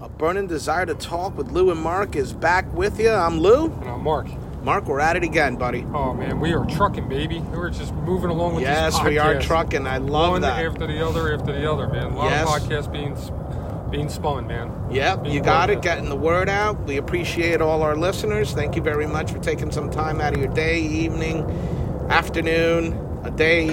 A burning desire to talk with Lou and Mark is back with you. I'm Lou. And I'm Mark. Mark, we're at it again, buddy. Oh man, we are trucking, baby. We're just moving along with yes, these we are trucking. I love One that. after the other, after the other, man. A lot Yes. of podcasts being being spun, man. Yep, Being you got it. Getting the word out. We appreciate all our listeners. Thank you very much for taking some time out of your day, evening, afternoon, a day,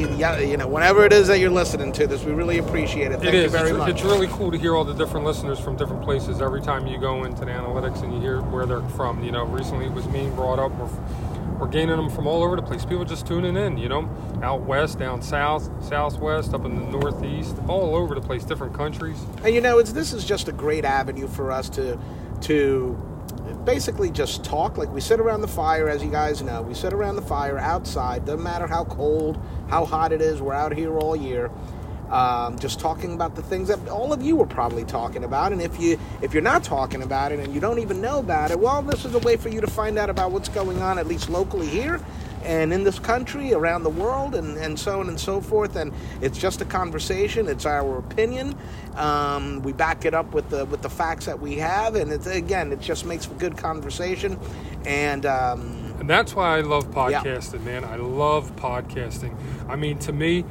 you know, whenever it is that you're listening to this. We really appreciate it. Thank It you very It's, much. it's really cool to hear all the different listeners from different places every time you go into the analytics and you hear where they're from. You know, recently it was Maine brought up. We're, we're gaining them from all over the place. People just tuning in. You know, out west, down south, southwest, up in the northeast, all over the place, different countries. And you know, it's this is just a great avenue for us to to basically just talk. Like we sit around the fire, as you guys know, we sit around the fire outside. Doesn't matter how cold, how hot it is. We're out here all year. Um, just talking about the things that all of you were probably talking about, and if you if you're not talking about it and you don't even know about it, well, this is a way for you to find out about what's going on, at least locally here, and in this country, around the world, and, and so on and so forth. And it's just a conversation. It's our opinion. Um, we back it up with the with the facts that we have, and it's again, it just makes for good conversation. And um, And that's why I love Yeah. podcasting, man. I love podcasting. I mean, to me,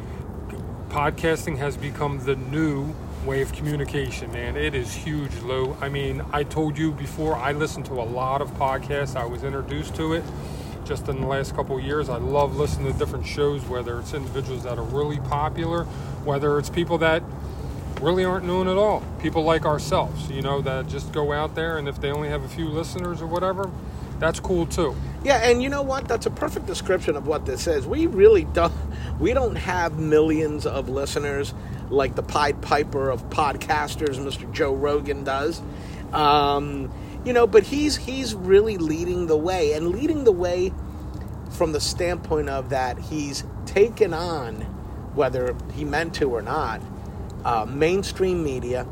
podcasting has become the new way of communication, man. It is huge, Lou. I mean, I told you before, I listen to a lot of podcasts. I was introduced to it just in the last couple years. I love listening to different shows, whether it's individuals that are really popular, whether it's people that really aren't known at all. People like ourselves, you know, that just go out there and if they only have a few listeners or whatever, that's cool too. Yeah, and you know what? That's a perfect description of what this is. We really don't we don't have millions of listeners like the Pied Piper of podcasters, Mr. Joe Rogan does. Um, you know, but he's he's really leading the way and leading the way from the standpoint of that he's taken on whether he meant to or not uh, mainstream media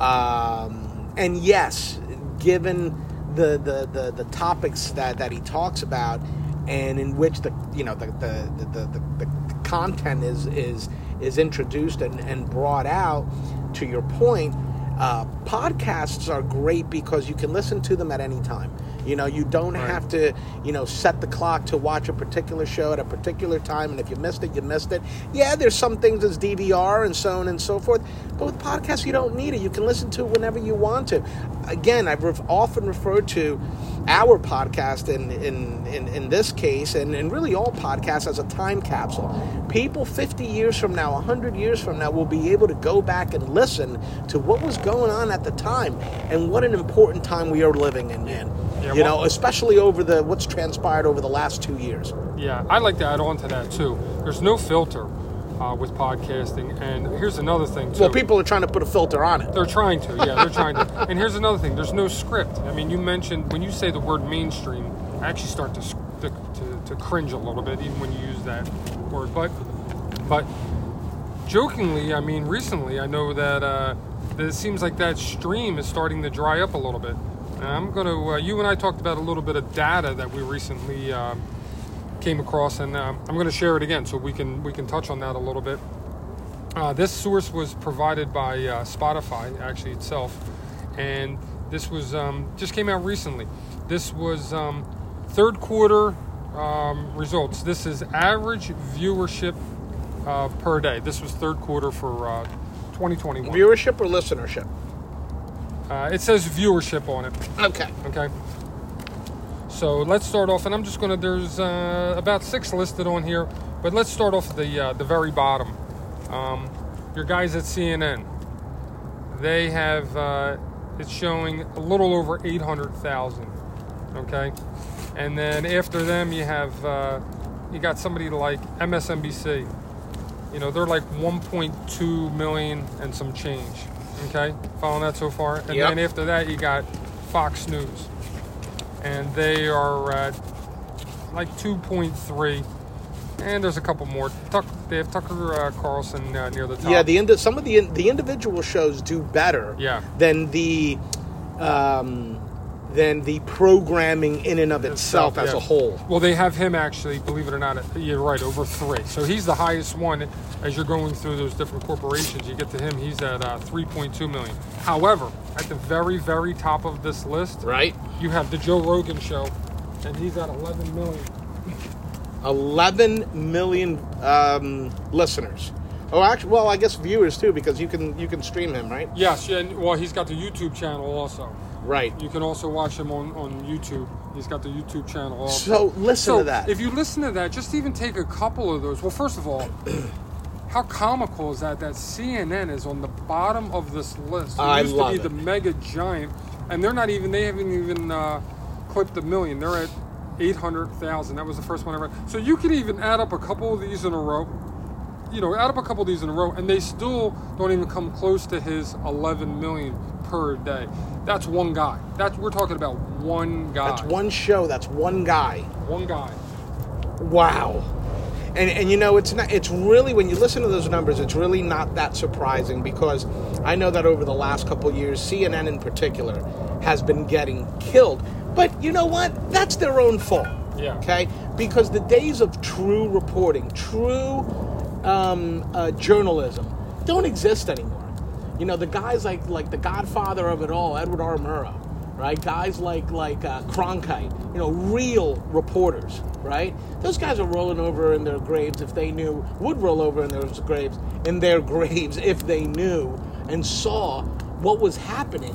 um, and yes, given the, the, the, the topics that, that he talks about, and in which the you know the the, the, the, the content is is is introduced and, and brought out, to your point, uh, podcasts are great because you can listen to them at any time. You know, you don't Right. have to, you know, set the clock to watch a particular show at a particular time, and if you missed it, you missed it. Yeah, there's some things as DVR and so on and so forth, but with podcasts, you don't need it. You can listen to it whenever you want to. Again, I've ref- often referred to our podcast in in, in, in this case, and, and really all podcasts as a time capsule. People 50 years from now, 100 years from now, will be able to go back and listen to what was going on at the time, and what an important time we are living in, man. Yeah, you well- know, especially over the what's transpired over the last two years. Yeah, I'd like to add on to that too. There's no filter uh, with podcasting, and here's another thing too. Well, people are trying to put a filter on it. They're trying to, yeah, they're trying to. And here's another thing: there's no script. I mean, you mentioned when you say the word mainstream, I actually start to to, to, to cringe a little bit, even when you use that word. But but jokingly, I mean, recently, I know that, uh, that it seems like that stream is starting to dry up a little bit. I'm going to. Uh, you and I talked about a little bit of data that we recently. Um, came across, and um, I'm going to share it again so we can we can touch on that a little bit. Uh, this source was provided by uh, Spotify, actually itself, and this was um, just came out recently. This was um, third quarter um, results. This is average viewership uh, per day. This was third quarter for uh, 2021. Viewership or listenership? Uh, it says viewership on it. Okay. Okay. So let's start off, and I'm just gonna. There's uh, about six listed on here, but let's start off the uh, the very bottom. Um, your guys at CNN, they have uh, it's showing a little over 800,000. Okay, and then after them you have uh, you got somebody like MSNBC. You know they're like 1.2 million and some change. Okay, following that so far, and Yep. then after that you got Fox News, and they are at like 2.3. And there's a couple more. Tuck, they have Tucker uh, Carlson uh, near the top. Yeah, the indi- some of the the individual shows do better Yeah. than the um, than the programming in and of itself as yeah. a whole. Well, they have him actually, believe it or not, you're right, over three. So he's the highest one as you're going through those different corporations. You get to him, he's at uh, 3.2 million. However, at the very, very top of this list, Right? you have the Joe Rogan show, and he's at 11 million. 11 million um, listeners. Oh, actually, well, I guess viewers too, because you can you can stream him, right? Yes, yeah, and, well, he's got the YouTube channel also. Right. You can also watch him on, on YouTube. He's got the YouTube channel also. So listen So to that. if you listen to that, just even take a couple of those. Well, first of all, how comical is that? That CNN is on the bottom of this list. It I used love to be it. the mega giant, and they're not even. They haven't even uh, clipped a million. They're at eight hundred thousand. That was the first one I read. So you can even add up a couple of these in a row. You know, add up a couple of these in a row, and they still don't even come close to his eleven million per day. That's one guy. That's we're talking about one guy. That's one show. That's one guy. One guy. Wow. And, and you know it's not it's really when you listen to those numbers it's really not that surprising because I know that over the last couple of years CNN in particular has been getting killed but you know what that's their own fault Yeah. okay because the days of true reporting true um, uh, journalism don't exist anymore you know the guys like like the godfather of it all Edward R. Murrow right? Guys like like uh, Cronkite, you know, real reporters, right? Those guys are rolling over in their graves if they knew would roll over in their graves in their graves if they knew and saw what was happening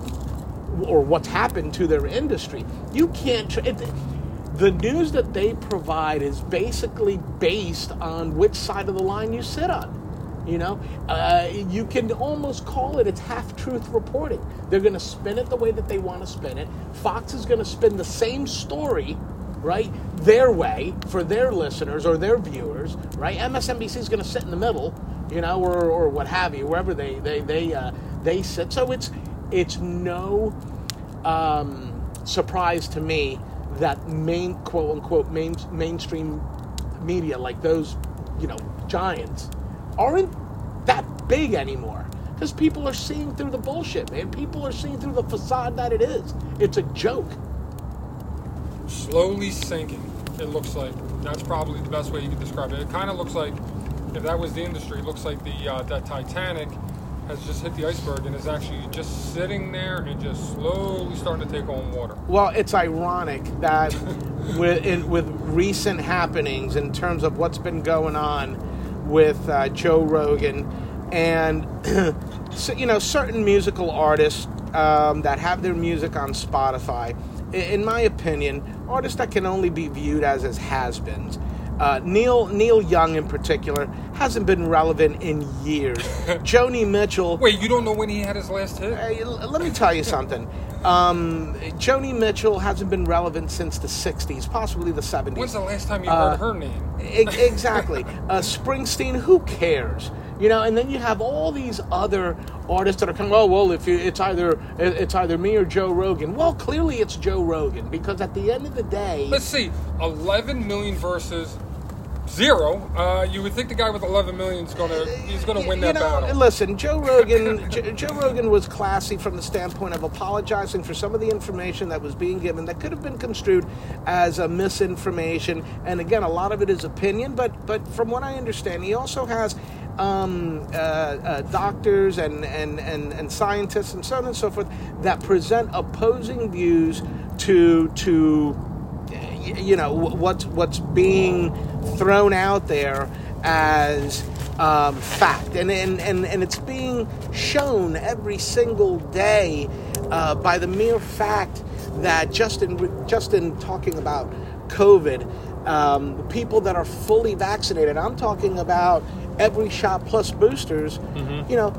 or what's happened to their industry. You can't. It, the news that they provide is basically based on which side of the line you sit on. You know, uh, you can almost call it it's half truth reporting. They're going to spin it the way that they want to spin it. Fox is going to spin the same story, right, their way for their listeners or their viewers, right? MSNBC is going to sit in the middle, you know, or, or what have you, wherever they they they uh, they sit. So it's it's no um, surprise to me that main quote unquote main, mainstream media like those you know giants aren't that big anymore because people are seeing through the bullshit man people are seeing through the facade that it is it's a joke slowly sinking. It looks like that's probably the best way you could describe it. It kind of looks like if that was the industry, it looks like the uh, that Titanic has just hit the iceberg and is actually just sitting there and just slowly starting to take on water. Well, it's ironic that with in, with recent happenings in terms of what's been going on with uh, Joe Rogan and so, you know certain musical artists um, that have their music on Spotify. In my opinion, artists that can only be viewed as as has-beens. Uh, Neil Neil Young in particular hasn't been relevant in years. Joni Mitchell. Wait, you don't know when he had his last hit? Hey, let me tell you something. Um, Joni Mitchell hasn't been relevant since the 60s, possibly the 70s. When's the last time you Uh, heard her name? E- exactly. Uh, Springsteen, who cares? You know, and then you have all these other artists that are coming. Oh well, if you, it's either it's either me or Joe Rogan. Well, clearly it's Joe Rogan because at the end of the day, Let's see, 11 million versus zero. Uh, you would think the guy with 11 million is gonna he's gonna win you that know, battle. Listen, Joe Rogan. J- Joe Rogan was classy from the standpoint of apologizing for some of the information that was being given that could have been construed as a misinformation. And again, a lot of it is opinion. But but from what I understand, he also has um, uh, uh, doctors and, and, and, and scientists and so on and so forth that present opposing views to to you know what's what's being thrown out there as um, fact, and, and and and it's being shown every single day uh, by the mere fact that just in just in talking about COVID, um, people that are fully vaccinated, I'm talking about every shot plus boosters, you know,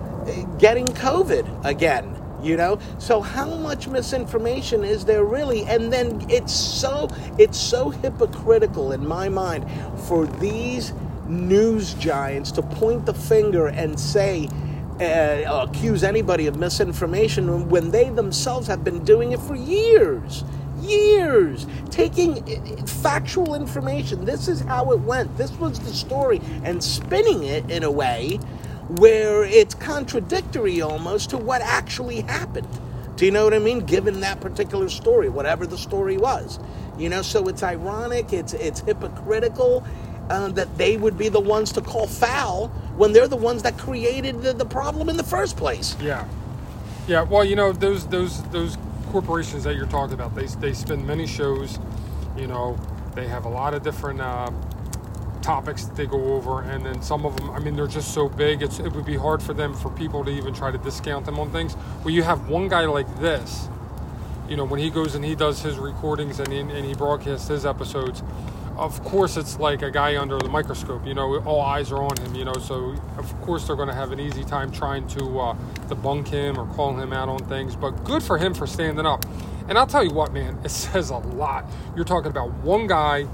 getting COVID again you know? So how much misinformation is there really? And then it's so it's so hypocritical in my mind for these news giants to point the finger and say uh, accuse anybody of misinformation when they themselves have been doing it for years years taking uh, factual information. This is how it went. This was the story and spinning it in a way where it's contradictory almost to what actually happened. Do you know what I mean? Given that particular story, whatever the story was, you know. So it's ironic. It's it's hypocritical uh, that they would be the ones to call foul when they're the ones that created the, the problem in the first place. Yeah. Yeah, well, you know those those those corporations that you're talking about, they they spend many shows. You know, they have a lot of different uh, topics that they go over, and then some of them, I mean, they're just so big. It's it would be hard for them for people to even try to discount them on things. Well, you have one guy like this. You know, when he goes and he does his recordings and he, and he broadcasts his episodes, of course it's like a guy under the microscope. You know, all eyes are on him. You know, so of course they're going to have an easy time trying to uh, debunk him or call him out on things. But good for him for standing up. And I'll tell you what, man, it says a lot. You're talking about one guy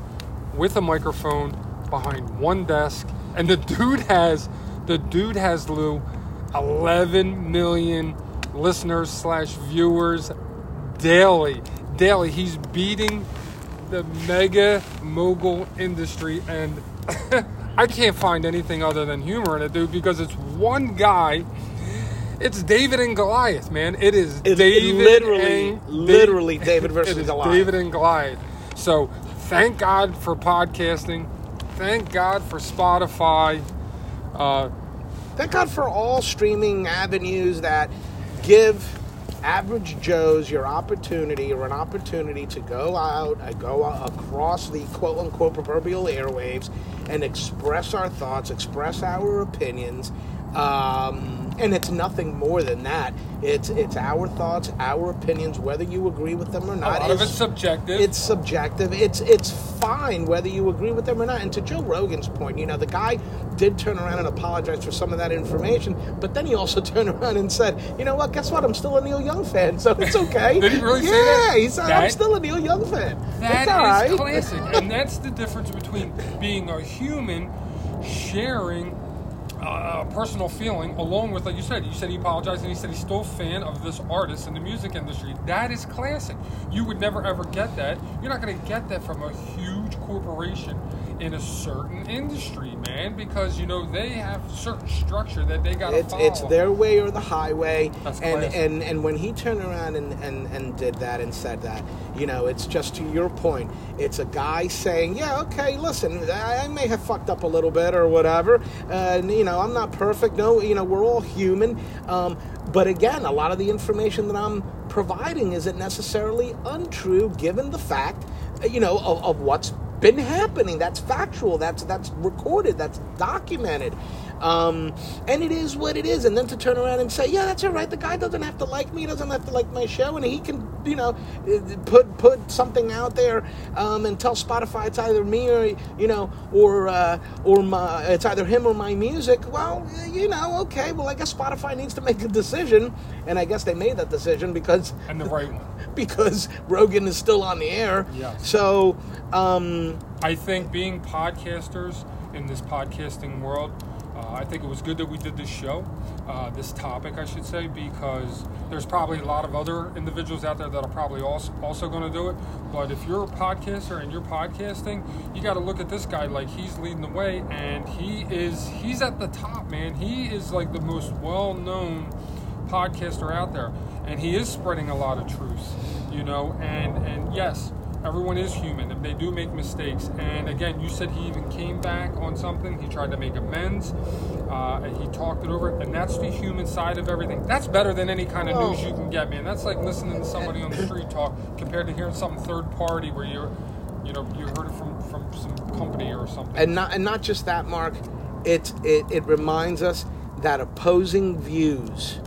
with a microphone behind one desk, and the dude has the dude has Lou 11 million listeners slash viewers daily. Daily, he's beating the mega mogul industry, and I can't find anything other than humor in it, dude, because it's one guy. It's David and Goliath, man. It is It's David literally, and literally David versus Goliath. David and Goliath. So thank God for podcasting. Thank God for Spotify. Uh, Thank God for all streaming avenues that give average Joes your opportunity or an opportunity to go out, uh, go across the quote unquote proverbial airwaves and express our thoughts, express our opinions. Um, and it's nothing more than that. It's it's our thoughts, our opinions, whether you agree with them or not. a lot of it's subjective. it's subjective. It's it's fine whether you agree with them or not. And to Joe Rogan's point, you know, the guy did turn around and apologize for some of that information, but then he also turned around and said, "You know what? Guess what? I'm still a Neil Young fan, so it's okay." Did he really yeah, say that? Yeah, he said, "I'm still a Neil Young fan." That it's all right. is classic, and that's the difference between being a human sharing uh, a personal feeling, along with, like you said, you said he apologized, and he said he's still a fan of this artist in the music industry. That is classic. You would never ever get that. You're not going to get that from a huge corporation in a certain industry, man, because you know they have certain structure that they got to it's follow. it's their way or the highway That's and classic. and and when he turned around and, and and did that and said that you know it's just to your point it's a guy saying yeah okay listen i, I may have fucked up a little bit or whatever uh, you know i'm not perfect no you know we're all human um, but again a lot of the information that i'm providing isn't necessarily untrue given the fact you know of, of what's been happening. That's factual. That's that's recorded. That's documented. Um, and it is what it is. And then to turn around and say, "Yeah, that's all right. The guy doesn't have to like me. He doesn't have to like my show, and he can, you know, put put something out there um, and tell Spotify it's either me or you know, or uh, or my it's either him or my music." Well, you know, okay. Well, I guess Spotify needs to make a decision, and I guess they made that decision because and the right one. Because Rogan is still on the air. Yes. So. Um, I think being podcasters in this podcasting world, uh, I think it was good that we did this show, uh, this topic, I should say, because there's probably a lot of other individuals out there that are probably also, also going to do it. But if you're a podcaster and you're podcasting, you got to look at this guy like he's leading the way, and he is he's at the top, man. He is like the most well-known podcaster out there, and he is spreading a lot of truths, you know. And and yes, everyone is human and they do make mistakes. And again, you said he even came back on something. He tried to make amends. Uh, and he talked it over, and that's the human side of everything. That's better than any kind of Oh. news you can get, man. That's like listening to somebody on the street talk compared to hearing something third party where you're, you know, you heard it from from some company or something. and not and not just that, Mark. It it, it reminds us that opposing views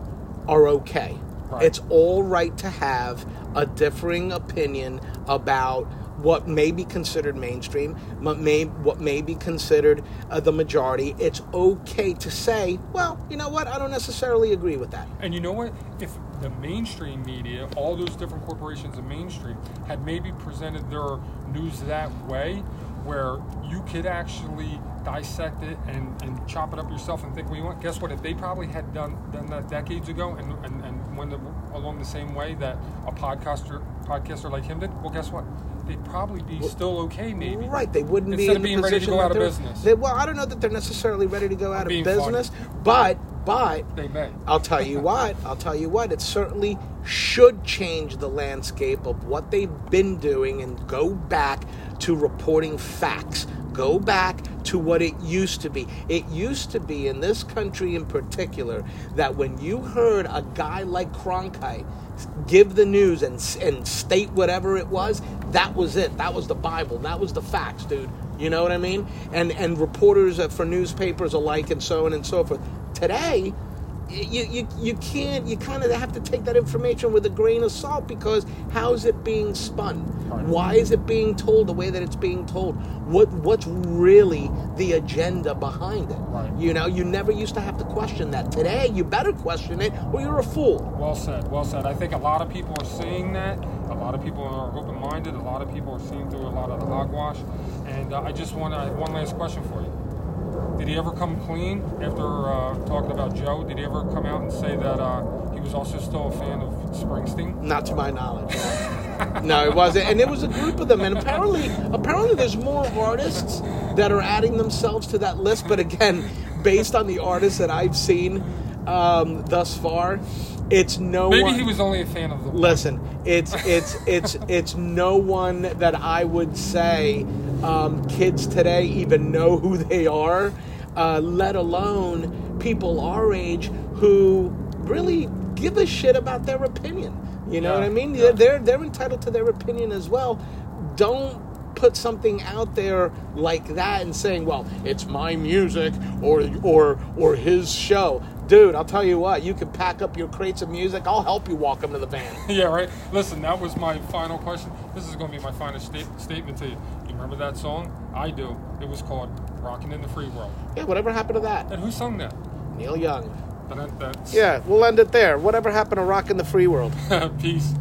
are okay. Right. It's all right to have a differing opinion about what may be considered mainstream, what may what may be considered uh, the majority. It's okay to say, well, you know what? I don't necessarily agree with that. And you know what? If the mainstream media, all those different corporations in mainstream, had maybe presented their news that way, where you could actually dissect it and, and chop it up yourself and think what you want, guess what? If they probably had done done that decades ago and, and, and went along the same way that a podcaster podcaster like him did, well, guess what? They'd probably be still okay, maybe. Right, they wouldn't be Instead in of being ready to go out of business. they- well, I don't know that they're necessarily ready to go out of business, but but They may. I'll tell you what. I'll tell you what. It certainly should change the landscape of what they've been doing and go back to reporting facts. Go back to what it used to be. It used to be in this country in particular that when you heard a guy like Cronkite give the news and and state whatever it was, that was it. That was the Bible. That was the facts, dude. You know what I mean? And and reporters for newspapers alike and so on and so forth. Today, you, you, you can't you kind of have to take that information with a grain of salt because how is it being spun why is it being told the way that it's being told what what's really the agenda behind it Right. you know you never used to have to question that today you better question it or you're a fool Well said, well said. I think a lot of people are seeing that. A lot of people are open minded. A lot of people are seeing through a lot of the hogwash. And uh, I just want to, one last question for you. Did he ever come clean after uh, talking about Joe? Did he ever come out and say that uh, he was also still a fan of Springsteen? Not to my knowledge. no, it wasn't. And it was a group of them. And apparently, apparently, there's more artists that are adding themselves to that list. But again, based on the artists that I've seen um, thus far, it's no Maybe one. he was only a fan of the. Listen, it's it's it's it's no one that I would say um, kids today even know who they are, uh, let alone people our age who really give a shit about their opinion. You know Yeah, what I mean? yeah. They're they're entitled to their opinion as well. Don't put something out there like that and saying, "Well, it's my music or or or his show." Dude, I'll tell you what. You can pack up your crates of music. I'll help you walk them to the van. yeah, right. Listen, that was my final question. This is going to be my final sta- statement to you. You remember that song? I do. It was called "Rockin' in the Free World." Yeah, whatever happened to that? And who sung that? Neil Young. That- That's Yeah, we'll end it there. Whatever happened to rocking the free world? Peace.